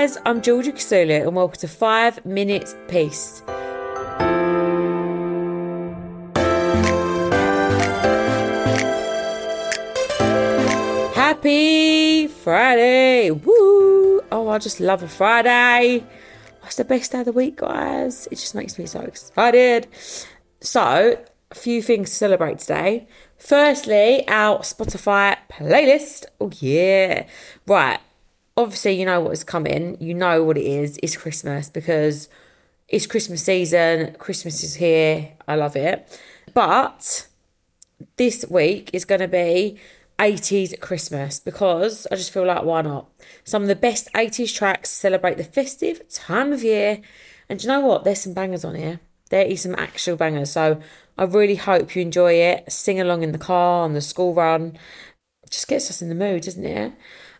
Guys, I'm Georgia Kousoulou and welcome to 5 Minutes Peace. Happy Friday! Woo! Oh, I just love a Friday. What's the best day of the week, guys? It just makes me so excited. So, a few things to celebrate today. Firstly, our Spotify playlist. Oh, yeah. Right. Obviously, you know what is coming. You know what it is. It's Christmas because it's Christmas season. Christmas is here. I love it. But this week is going to be 80s Christmas because I just feel like why not? Some of the best 80s tracks celebrate the festive time of year. And you know what? There's some bangers on here. There is some actual bangers. So I really hope you enjoy it. Sing along in the car, on the school run. Just gets us in the mood, doesn't it?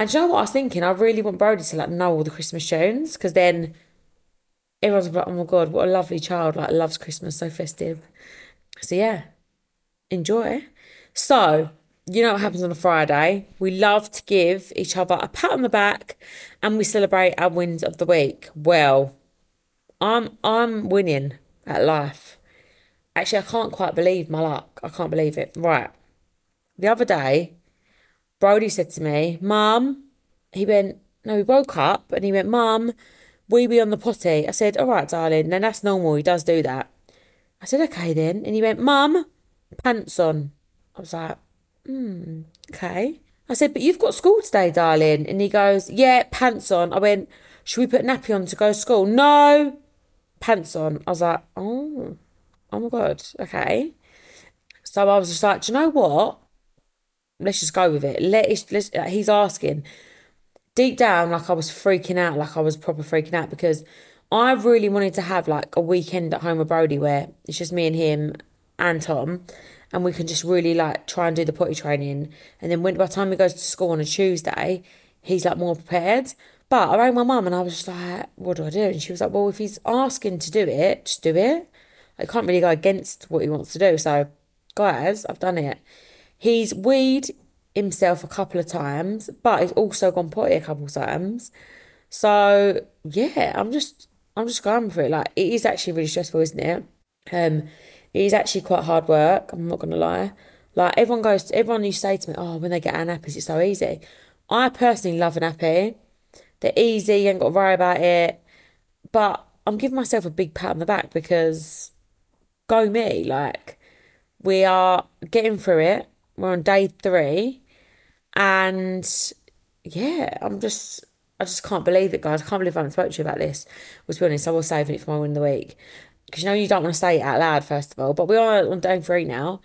And you know what I was thinking? I really want Brody to like know all the Christmas tunes because then everyone's like, oh my God, what a lovely child. Like loves Christmas, so festive. So yeah, enjoy. So you know what happens on a Friday. We love to give each other a pat on the back and we celebrate our wins of the week. Well, I'm I'm winning at life. Actually, I can't quite believe my luck. I can't believe it. Right. The other day, Brody said to me, Mum, he went, no, we woke up and he went, Mum, we be on the potty. I said, all right, darling, then that's normal. He does do that. I said, okay then. And he went, Mum, pants on. I was like, Hmm, okay. I said, but you've got school today, darling. And he goes, yeah, pants on. I went, should we put nappy on to go to school? No, pants on. I was like, oh, oh my God, okay. So I was just like, do you know what? Let's just go with it. Let let's, he's asking. Deep down, like I was freaking out, like I was proper freaking out because I really wanted to have like a weekend at home with Brody where it's just me and him and Tom and we can just really like try and do the potty training. And then when by the time he goes to school on a Tuesday, he's like more prepared. But I rang my mum and I was just like, what do I do? And she was like, well, if he's asking to do it, just do it. I can't really go against what he wants to do. So, guys, I've done it. He's weed himself a couple of times, but he's also gone potty a couple of times. So, yeah, I'm just, I'm just going for it. Like, it is actually really stressful, isn't it? Um, it is actually quite hard work. I'm not gonna lie. Like everyone goes, to, everyone to say to me, "Oh, when they get an nappies, it's so easy." I personally love an nappy. They're easy. You ain't got to worry about it. But I'm giving myself a big pat on the back because go me. Like we are getting through it. We're on day three, and yeah, I'm just. I just can't believe it, guys. I can't believe I haven't spoken to you about this. Well, to be honest, I was saving it for my win of the week because you know you don't want to say it out loud first of all but we are on day three now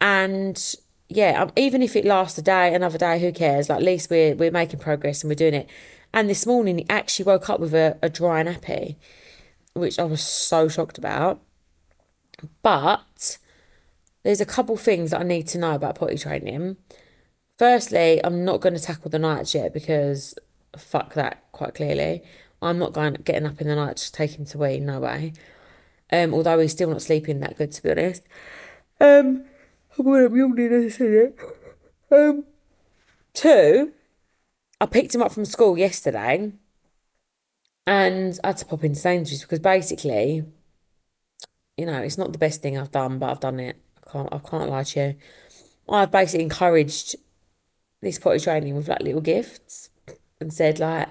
and yeah um, even if it lasts a day another day who cares like at least we're we're making progress and we're doing it and this morning he actually woke up with a, a dry nappy which i was so shocked about but there's a couple things that i need to know about potty training firstly i'm not going to tackle the nights yet because fuck that quite clearly i'm not going getting up in the night to take him to wee no way um, although he's still not sleeping that good, to be honest. Um, I'm yawning as I it. Um, two, I picked him up from school yesterday and I had to pop into Sainsbury's because basically, you know, it's not the best thing I've done, but I've done it. I can't, I can't lie to you. I've basically encouraged this potty training with like little gifts and said like,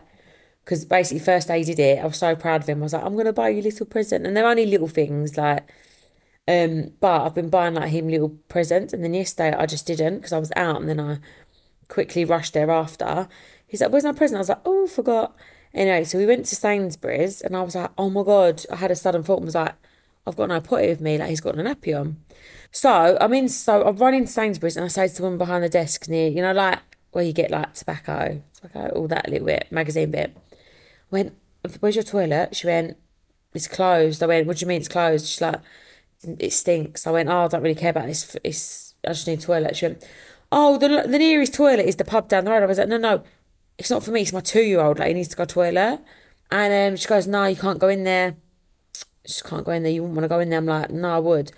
because basically first day he did it, I was so proud of him. I was like, I'm gonna buy you a little present, and they're only little things like, um, but I've been buying like him little presents, and then yesterday I just didn't because I was out, and then I quickly rushed thereafter. He's like, "Where's my present?" I was like, "Oh, I forgot." Anyway, so we went to Sainsbury's, and I was like, "Oh my god!" I had a sudden thought, and was like, I've got no potty with me, like he's got a nappy on. So I'm in, so I'm running Sainsbury's and I say to the woman behind the desk near, you know, like where you get like tobacco, tobacco, all that little bit, magazine bit. I went, where's your toilet? She went, it's closed. I went, what do you mean it's closed? She's like, it stinks. I went, oh, I don't really care about this. It's, I just need a toilet. She went, oh, the, the nearest toilet is the pub down the road. I was like, no, no, it's not for me. It's my two year old. Like, he needs to go to toilet. And um, she goes, no, you can't go in there. Just can't go in there. You wouldn't want to go in there. I'm like, no, I would.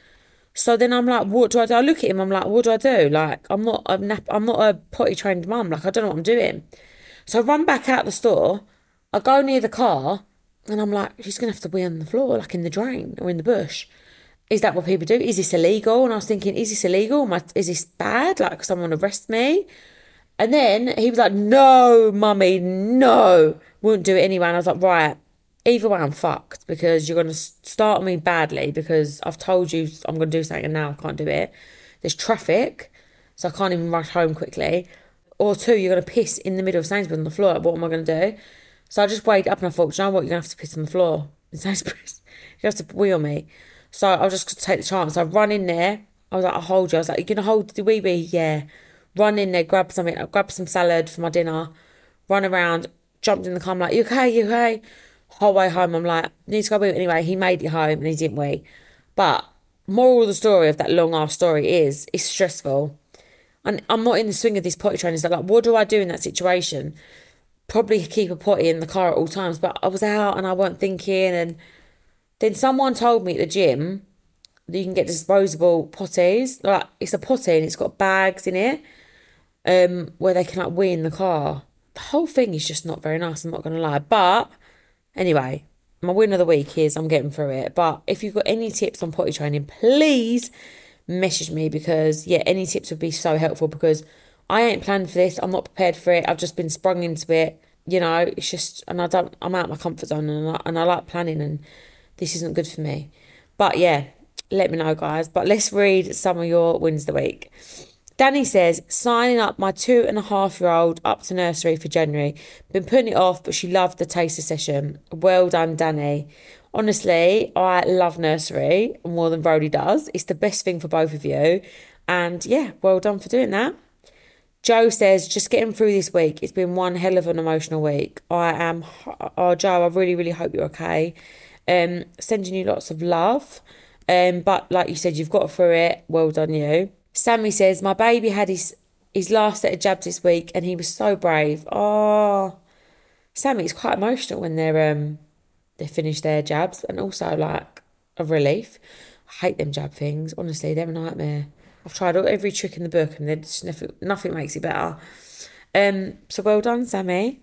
So then I'm like, what do I do? I look at him. I'm like, what do I do? Like, I'm not a nap- I'm not a potty trained mum. Like, I don't know what I'm doing. So I run back out the store. I go near the car, and I'm like, she's gonna have to be on the floor, like in the drain or in the bush. Is that what people do? Is this illegal? And I was thinking, is this illegal? Am I, is this bad? Like, someone arrest me? And then he was like, no, mummy, no. Wouldn't do it anyway. And I was like, right, either way, I'm fucked because you're going to start me badly because I've told you I'm going to do something and now I can't do it. There's traffic, so I can't even rush home quickly. Or two, you're going to piss in the middle of Sainsbury's on the floor. What am I going to do? So I just weighed up and I thought, you know what, you're going to have to piss on the floor in Sainsbury's. You have to wheel me. So I was just take the chance. I run in there. I was like, I'll hold you. I was like, you're going to hold the wee wee? Yeah. Run in there, grab something, grab some salad for my dinner, run around, jumped in the car. I'm like, you okay? You okay? Whole way home, I'm like, need to go wee. Anyway, he made it home and he didn't wee. But moral of the story of that long ass story is it's stressful. And I'm not in the swing of this potty training. So like, what do I do in that situation? Probably keep a potty in the car at all times. But I was out and I weren't thinking. And then someone told me at the gym that you can get disposable potties. Like it's a potty and it's got bags in it, um, where they can like wee in the car. The whole thing is just not very nice. I'm not gonna lie. But anyway, my win of the week is I'm getting through it. But if you've got any tips on potty training, please message me because yeah, any tips would be so helpful because I ain't planned for this. I'm not prepared for it. I've just been sprung into it. You know, it's just and I don't. I'm out of my comfort zone and I, and I like planning and this isn't good for me. But yeah, let me know, guys. But let's read some of your wins of the week. Danny says, signing up my two and a half year old up to nursery for January. Been putting it off, but she loved the taster session. Well done, Danny. Honestly, I love nursery more than Brody does. It's the best thing for both of you. And yeah, well done for doing that. Joe says, just getting through this week. It's been one hell of an emotional week. I am, oh, Joe, I really, really hope you're okay. Um, sending you lots of love. Um, but like you said, you've got through it. Well done, you. Sammy says, My baby had his, his last set of jabs this week and he was so brave. Oh, Sammy, it's quite emotional when they're um they finish their jabs and also like a relief. I hate them jab things. Honestly, they're a nightmare. I've tried every trick in the book and then nothing, nothing makes it better. Um, so well done, Sammy.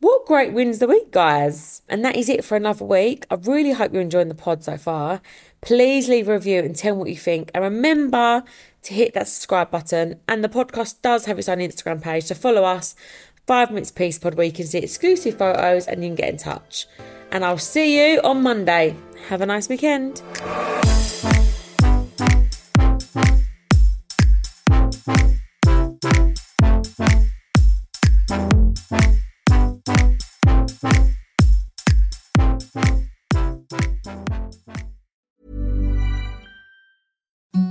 What great wins the week, guys. And that is it for another week. I really hope you're enjoying the pod so far. Please leave a review and tell me what you think. And remember to hit that subscribe button. And the podcast does have its own Instagram page, so follow us, Five Minutes Peace Pod, where you can see exclusive photos and you can get in touch. And I'll see you on Monday. Have a nice weekend.